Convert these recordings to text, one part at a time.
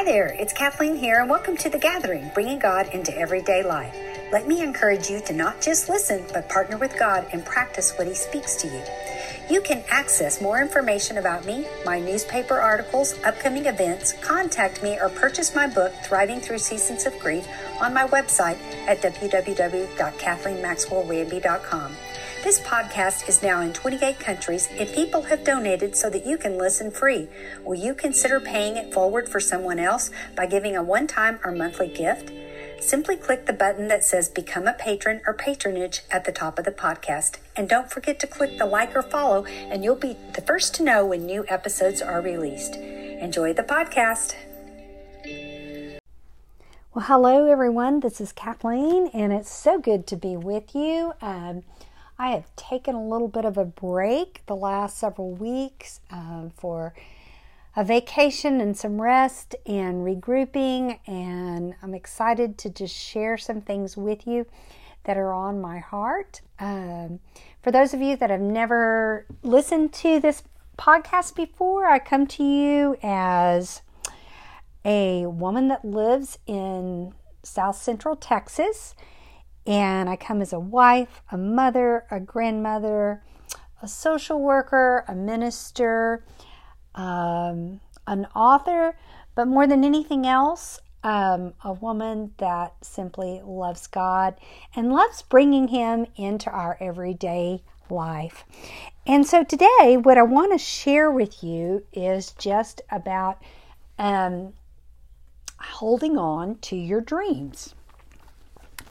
Hi there, it's Kathleen here, and welcome to The Gathering, bringing God into everyday life. Let me encourage you to not just listen, but partner with God and practice what He speaks to you. You can access more information about me, my newspaper articles, upcoming events, contact me, or purchase my book, Thriving Through Seasons of Grief, on my website at www.kathleenmaxwellramby.com. This podcast is now in 28 countries and people have donated so that you can listen free. Will you consider paying it forward for someone else by giving a one time or monthly gift? Simply click the button that says Become a Patron or Patronage at the top of the podcast. And don't forget to click the like or follow, and you'll be the first to know when new episodes are released. Enjoy the podcast. Well, hello everyone. This is Kathleen, and it's so good to be with you. Um, I have taken a little bit of a break the last several weeks uh, for a vacation and some rest and regrouping, and I'm excited to just share some things with you that are on my heart. Um, for those of you that have never listened to this podcast before, I come to you as a woman that lives in South Central Texas and I come as a wife, a mother, a grandmother, a social worker, a minister, um, an author, but more than anything else, um, a woman that simply loves God and loves bringing Him into our everyday life. And so today, what I want to share with you is just about um, holding on to your dreams.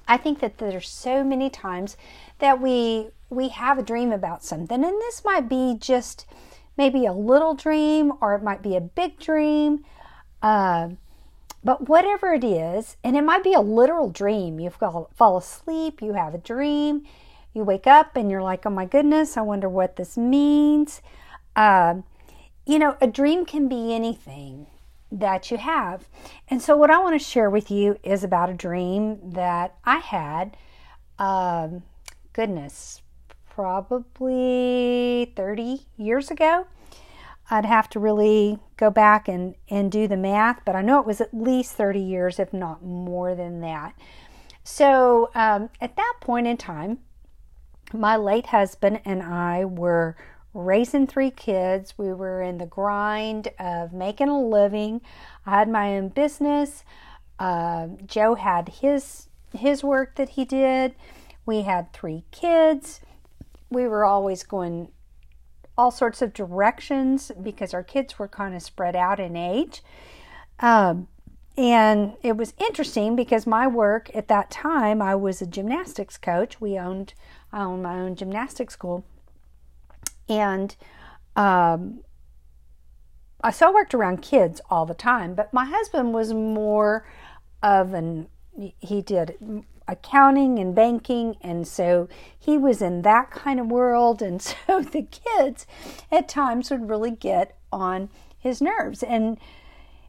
I think that there's so many times that we we have a dream about something, and this might be just maybe a little dream, or it might be a big dream. Uh, but whatever it is, and it might be a literal dream. You fall, fall asleep, you have a dream, you wake up, and you're like, "Oh my goodness, I wonder what this means." Uh, you know, a dream can be anything that you have. And so, what I want to share with you is about a dream that I had, um, goodness, probably 30 years ago. I'd have to really go back and, and do the math, but I know it was at least 30 years, if not more than that. So, um, at that point in time, my late husband and I were raising three kids. We were in the grind of making a living. I had my own business. Uh, Joe had his his work that he did. We had three kids. We were always going all sorts of directions because our kids were kind of spread out in age. Um, and it was interesting because my work at that time, I was a gymnastics coach. We owned I owned my own gymnastics school and um, I still worked around kids all the time, but my husband was more of an, he did accounting and banking, and so he was in that kind of world. And so the kids at times would really get on his nerves. And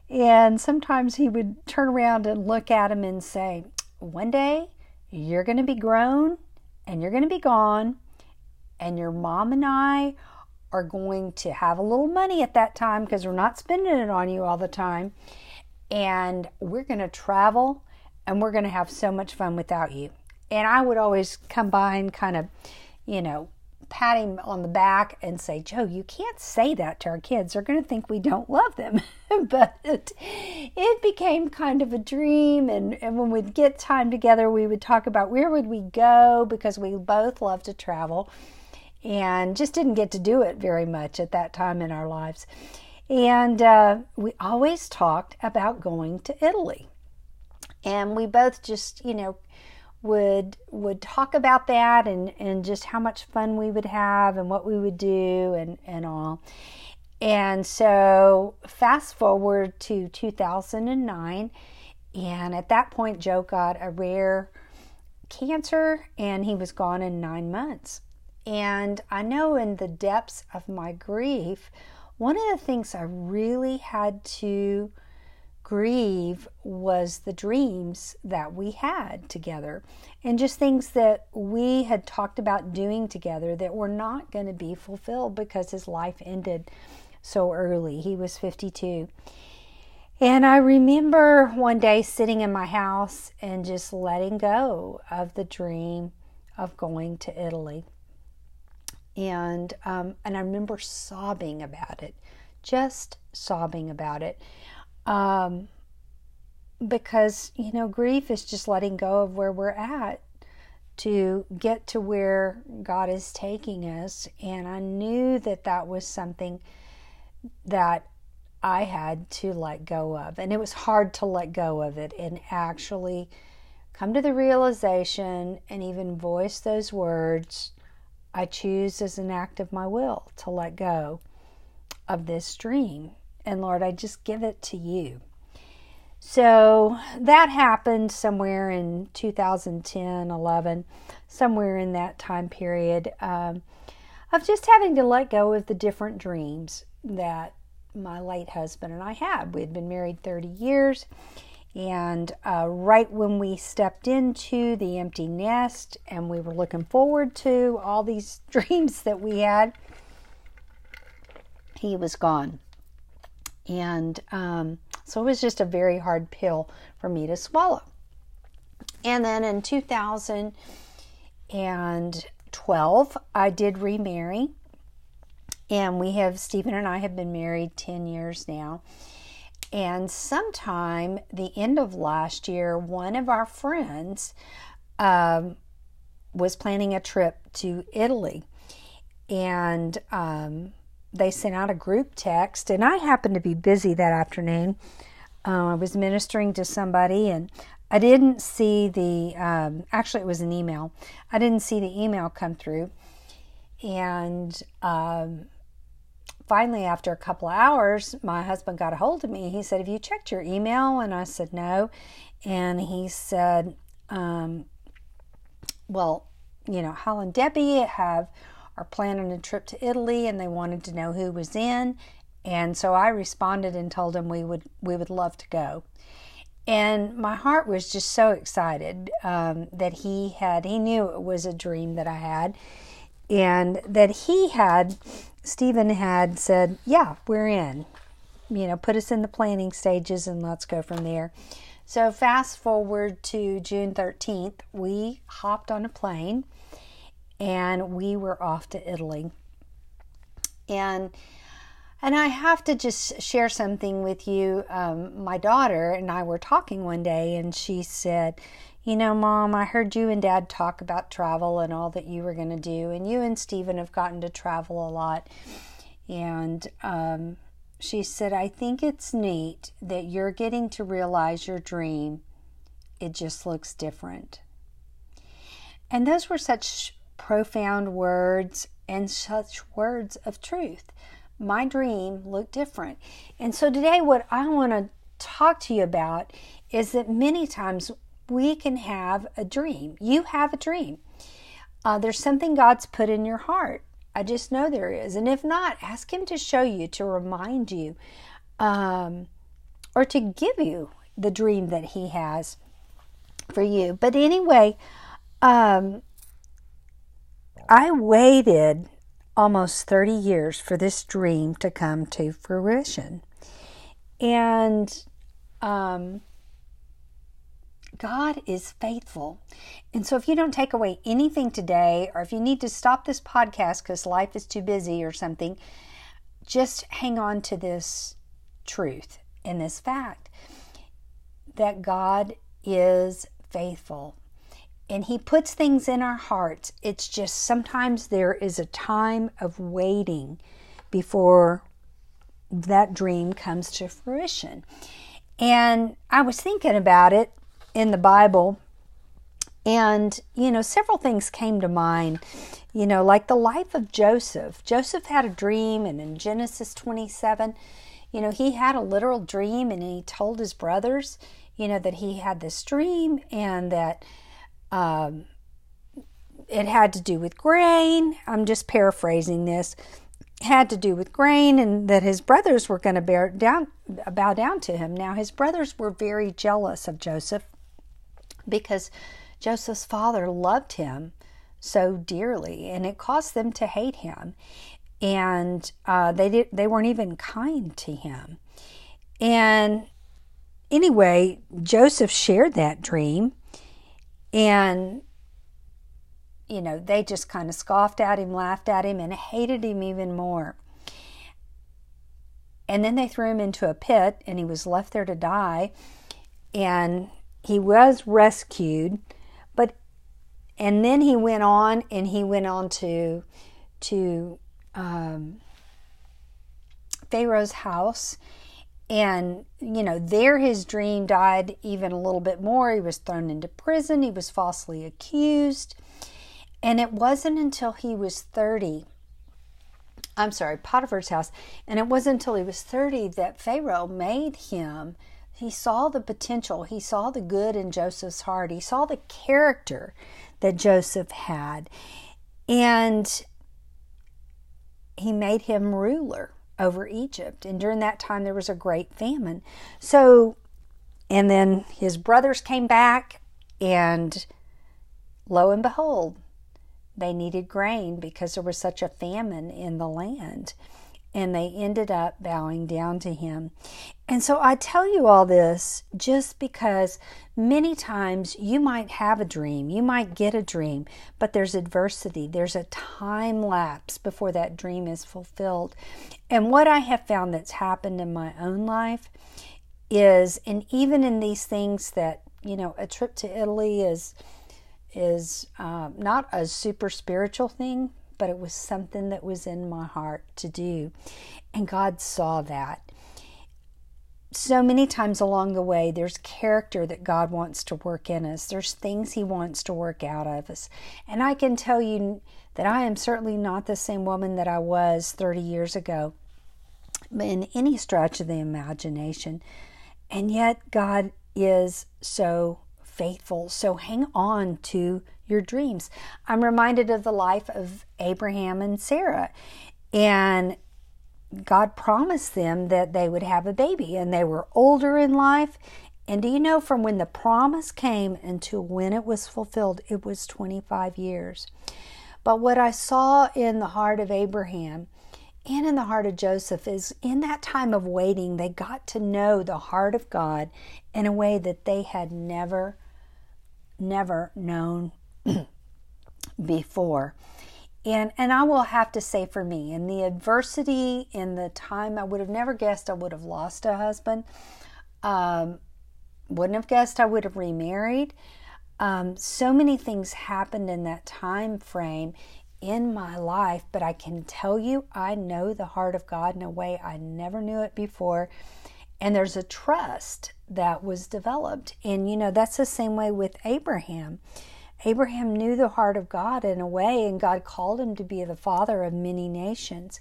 and sometimes he would turn around and look at him and say, One day you're going to be grown and you're going to be gone and your mom and I are going to have a little money at that time because we're not spending it on you all the time. And we're going to travel and we're going to have so much fun without you. And I would always come by and kind of, you know, pat him on the back and say, Joe, you can't say that to our kids. They're going to think we don't love them. but it, became kind of a dream. And, and when we'd get time together, we would talk about where would we go because we both love to travel and just didn't get to do it very much at that time in our lives. And uh, we always talked about going to Italy. And we both just, you know, would would talk about that and, and just how much fun we would have and what we would do and, and all. And so fast forward to 2009 and at that point Joe got a rare cancer and he was gone in 9 months. And I know in the depths of my grief, one of the things I really had to grieve was the dreams that we had together and just things that we had talked about doing together that were not going to be fulfilled because his life ended so early. He was 52. And I remember one day sitting in my house and just letting go of the dream of going to Italy. And um, and I remember sobbing about it, just sobbing about it, um, because you know grief is just letting go of where we're at to get to where God is taking us. And I knew that that was something that I had to let go of. And it was hard to let go of it and actually come to the realization and even voice those words. I choose as an act of my will to let go of this dream. And Lord, I just give it to you. So that happened somewhere in 2010, 11, somewhere in that time period um, of just having to let go of the different dreams that my late husband and I had. We had been married 30 years, and uh, right when we stepped into the empty nest and we were looking forward to all these dreams that we had, he was gone. And um, so it was just a very hard pill for me to swallow. And then in 2012, I did remarry and we have, Stephen and I have been married 10 years now. And sometime the end of last year, one of our friends um, was planning a trip to Italy. And um, they sent out a group text, and I happened to be busy that afternoon. Uh, I was ministering to somebody, and I didn't see the, um, actually, it was an email. I didn't see the email come through. And um, finally, after a couple of hours, my husband got a hold of me. He said, Have you checked your email? And I said, No. And he said, um, Well, you know, Hal and Debbie have are planning a trip to Italy and they wanted to know who was in. And so I responded and told him we would we would love to go. And my heart was just so excited um, that he had he knew it was a dream that I had and that he had Stephen had said, Yeah, we're in. You know, put us in the planning stages and let's go from there. So, fast forward to June 13th, we hopped on a plane and we were off to Italy. And and I have to just share something with you. Um, my daughter and I were talking one day, and she said, you know, Mom, I heard you and Dad talk about travel and all that you were going to do, and you and Stephen have gotten to travel a lot. And um, she said, I think it's neat that you're getting to realize your dream. It just looks different. And those were such profound words and such words of truth. My dream looked different. And so today, what I want to talk to you about is that many times we can have a dream. You have a dream. Uh, there's something God's put in your heart. I just know there is. And if not, ask Him to show you, to remind you, um, or to give you the dream that He has for you. But anyway, um, I waited almost 30 years for this dream to come to fruition. And um, God is faithful. And so, if you don't take away anything today, or if you need to stop this podcast because life is too busy or something, just hang on to this truth and this fact that God is faithful. And He puts things in our hearts. It's just sometimes there is a time of waiting before that dream comes to fruition. And I was thinking about it in the Bible. And, you know, several things came to mind, you know, like the life of Joseph. Joseph had a dream, and in Genesis 27, you know, he had a literal dream and he told his brothers, you know, that he had this dream and that um, it had to do with grain. I'm just paraphrasing this. had to do with grain and that his brothers were going to bow down to him. Now his brothers were very jealous of Joseph because Joseph's father loved him so dearly, and it caused them to hate him. And uh, they did, they weren't even kind to him. And anyway, Joseph shared that dream, and you know, they just kind of scoffed at him, laughed at him, and hated him even more. And then they threw him into a pit, and he was left there to die. And he was rescued, but and then he went on, and he went on to to um, Pharaoh's house. And, you know, there his dream died even a little bit more. He was thrown into prison. He was falsely accused. And it wasn't until he was 30, I'm sorry, Potiphar's house, and it wasn't until he was 30 that Pharaoh made him. He saw the potential, he saw the good in Joseph's heart, he saw the character that Joseph had, and he made him ruler over Egypt. And during that time, there was a great famine. So, and then his brothers came back, and lo and behold, they needed grain because there was such a famine in the land. And they ended up bowing down to him. And so I tell you all this just because many times you might have a dream, you might get a dream, but there's adversity. There's a time lapse before that dream is fulfilled. And what I have found that's happened in my own life is, and even in these things that, you know, a trip to Italy is is um, not a super spiritual thing, but it was something that was in my heart to do. And God saw that. So many times along the way, there's character that God wants to work in us. There's things He wants to work out of us. And I can tell you that I am certainly not the same woman that I was 30 years ago in any stretch of the imagination. And yet, God is so faithful. So hang on to your dreams. I'm reminded of the life of Abraham and Sarah. And God promised them that they would have a baby, and they were older in life. And do you know from when the promise came until when it was fulfilled, it was 25 years. But what I saw in the heart of Abraham and in the heart of Joseph is in that time of waiting, they got to know the heart of God in a way that they had never never known before. And and I will have to say for me, in the adversity, in the time I would have never guessed I would have lost a husband. Um, wouldn't have guessed I would have remarried. Um, so many things happened in that time frame in my life, but I can tell you, I know the heart of God in a way I never knew it before. And there's a trust that was developed. And, you know, that's the same way with Abraham. Abraham knew the heart of God in a way, and God called him to be the father of many nations.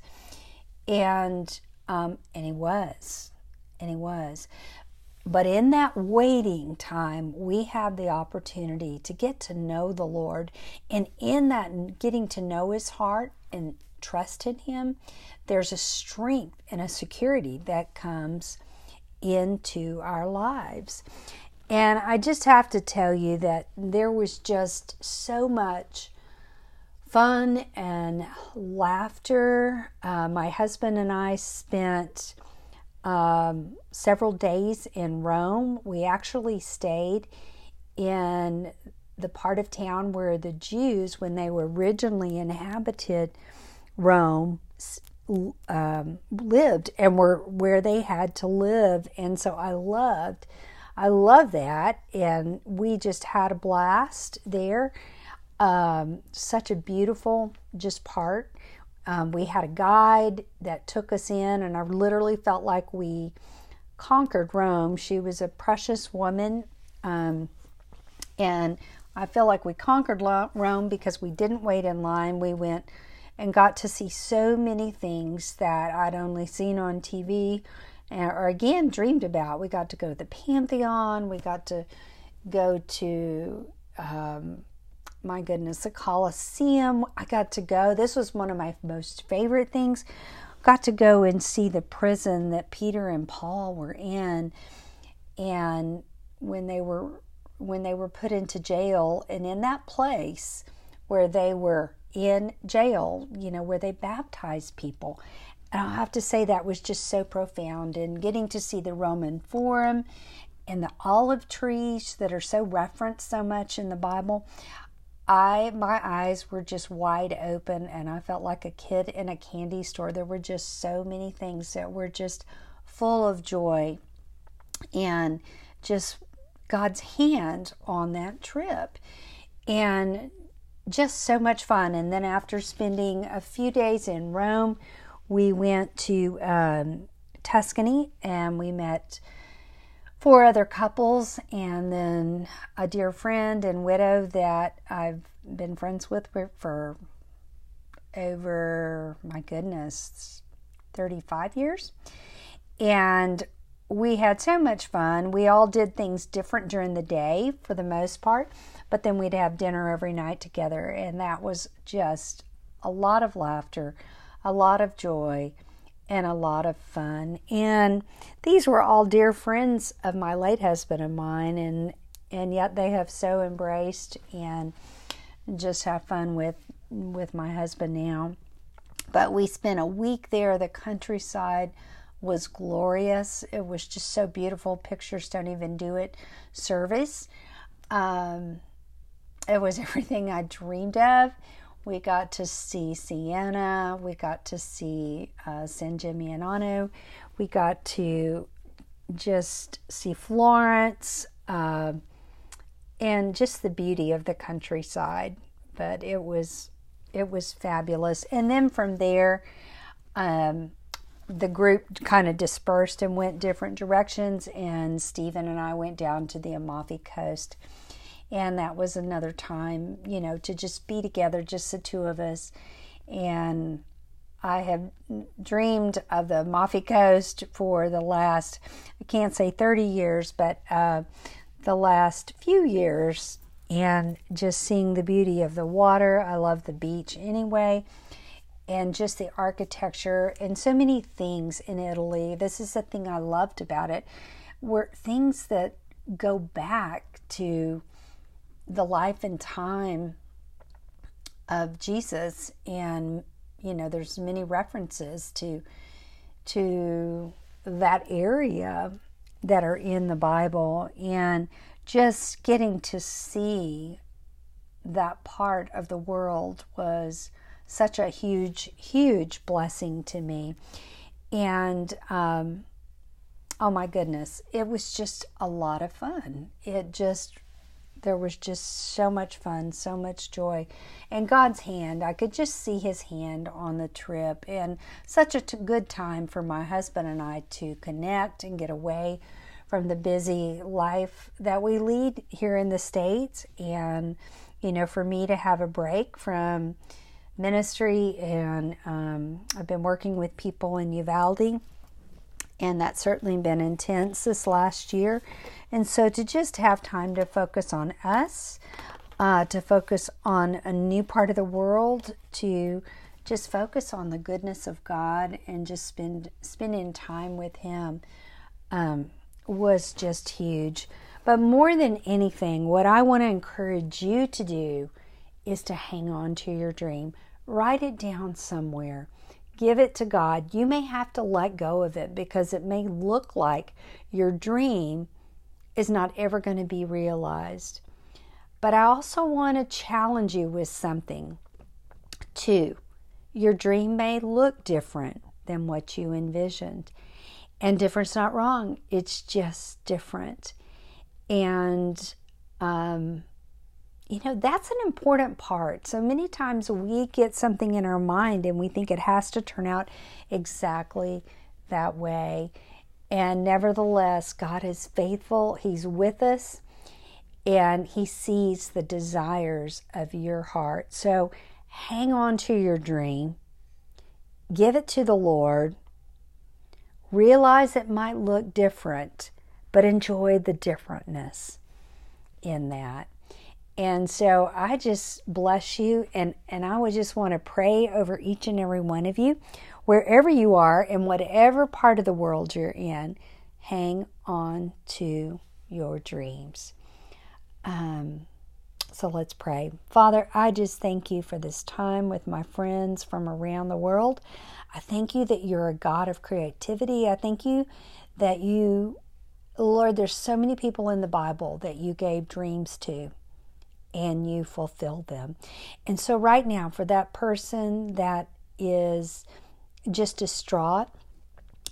And, um, and he was. And he was. But in that waiting time, we have the opportunity to get to know the Lord. And in that getting to know his heart and trust in him, there's a strength and a security that comes into our lives. And I just have to tell you that there was just so much fun and laughter. Uh, my husband and I spent um, several days in Rome. We actually stayed in the part of town where the Jews, when they were originally inhabited Rome, um, lived and were where they had to live. And so I loved, I love that. And we just had a blast there. Um, such a beautiful just part. Um, we had a guide that took us in, and I literally felt like we conquered Rome. She was a precious woman. Um, and I feel like we conquered Rome because we didn't wait in line. We went and got to see so many things that I'd only seen on TV or again dreamed about. We got to go to the Pantheon, we got to go to, um, my goodness, the Colosseum. I got to go, this was one of my most favorite things. Got to go and see the prison that Peter and Paul were in. And when they were when they were put into jail and in that place where they were in jail, you know, where they baptized people. And i have to say that was just so profound. And getting to see the Roman Forum and the olive trees that are so referenced so much in the Bible. I my eyes were just wide open and I felt like a kid in a candy store. There were just so many things that were just full of joy and just God's hand on that trip. And just so much fun. And then after spending a few days in Rome, we went to um, Tuscany and we met four other couples and then a dear friend and widow that I've been friends with for over, my goodness, 35 years. And we had so much fun. We all did things different during the day for the most part, but then we'd have dinner every night together, and that was just a lot of laughter, a lot of joy, and a lot of fun. And these were all dear friends of my late husband and mine, and and yet they have so embraced and just have fun with with my husband now. But we spent a week there, the countryside was glorious. It was just so beautiful. Pictures don't even do it service. Um, it was everything I dreamed of. We got to see Siena. We got to see uh, San Gimignano. We got to just see Florence uh, and just the beauty of the countryside. But it was it was fabulous. And then from there, um, the group kind of dispersed and went different directions, and Stephen and I went down to the Amalfi Coast. And that was another time, you know, to just be together, just the two of us. And I have dreamed of the Amalfi Coast for the last, I can't say 30 years, but uh, the last few years, and just seeing the beauty of the water. I love the beach anyway and just the architecture and so many things in Italy. This is the thing I loved about it were things that go back to the life and time of Jesus and you know there's many references to to that area that are in the Bible and just getting to see that part of the world was such a huge, huge blessing to me. And um, oh my goodness, it was just a lot of fun. It just, there was just so much fun, so much joy. And God's hand, I could just see His hand on the trip. And such a t- good time for my husband and I to connect and get away from the busy life that we lead here in the States. And, you know, for me to have a break from, ministry, and um, I've been working with people in Uvalde, and that's certainly been intense this last year. And so to just have time to focus on us, uh, to focus on a new part of the world, to just focus on the goodness of God and just spend spending time with Him um, was just huge. But more than anything, what I want to encourage you to do is to hang on to your dream. Write it down somewhere. Give it to God. You may have to let go of it because it may look like your dream is not ever going to be realized. But I also want to challenge you with something. Two, your dream may look different than what you envisioned. And different's not wrong, it's just different. And um, you know, that's an important part. So many times we get something in our mind and we think it has to turn out exactly that way. And nevertheless, God is faithful, He's with us, and He sees the desires of your heart. So hang on to your dream, give it to the Lord, realize it might look different, but enjoy the differentness in that. And so I just bless you and, and I would just want to pray over each and every one of you, wherever you are in whatever part of the world you're in, hang on to your dreams. Um, so let's pray. Father, I just thank you for this time with my friends from around the world. I thank you that you're a God of creativity. I thank you that you Lord, there's so many people in the Bible that you gave dreams to and you fulfilled them. And so, right now, for that person that is just distraught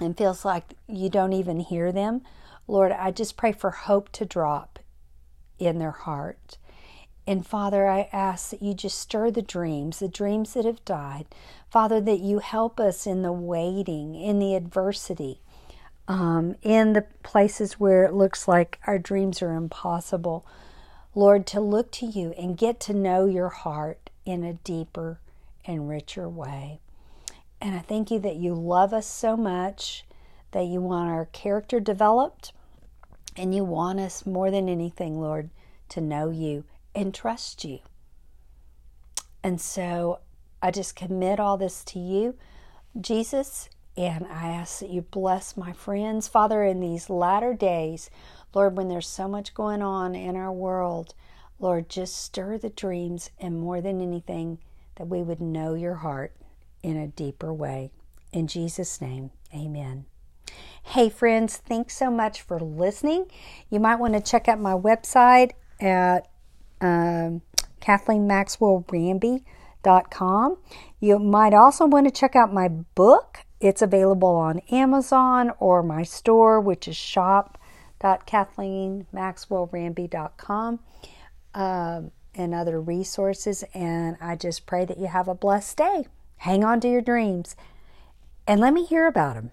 and feels like you don't even hear them, Lord, I just pray for hope to drop in their heart. And Father, I ask that you just stir the dreams, the dreams that have died. Father, that you help us in the waiting, in the adversity, um, in the places where it looks like our dreams are impossible. Lord, to look to you and get to know your heart in a deeper and richer way. And I thank you that you love us so much, that you want our character developed, and you want us more than anything, Lord, to know you and trust you. And so I just commit all this to you, Jesus, and I ask that you bless my friends, Father, in these latter days. Lord, when there's so much going on in our world, Lord, just stir the dreams, and more than anything, that we would know your heart in a deeper way. In Jesus' name, amen. Hey, friends, thanks so much for listening. You might want to check out my website at um, KathleenMaxwellRamby.com. You might also want to check out my book. It's available on Amazon or my store, which is shop.KathleenMaxwellRamby.com um, and other resources. And I just pray that you have a blessed day. Hang on to your dreams and let me hear about them.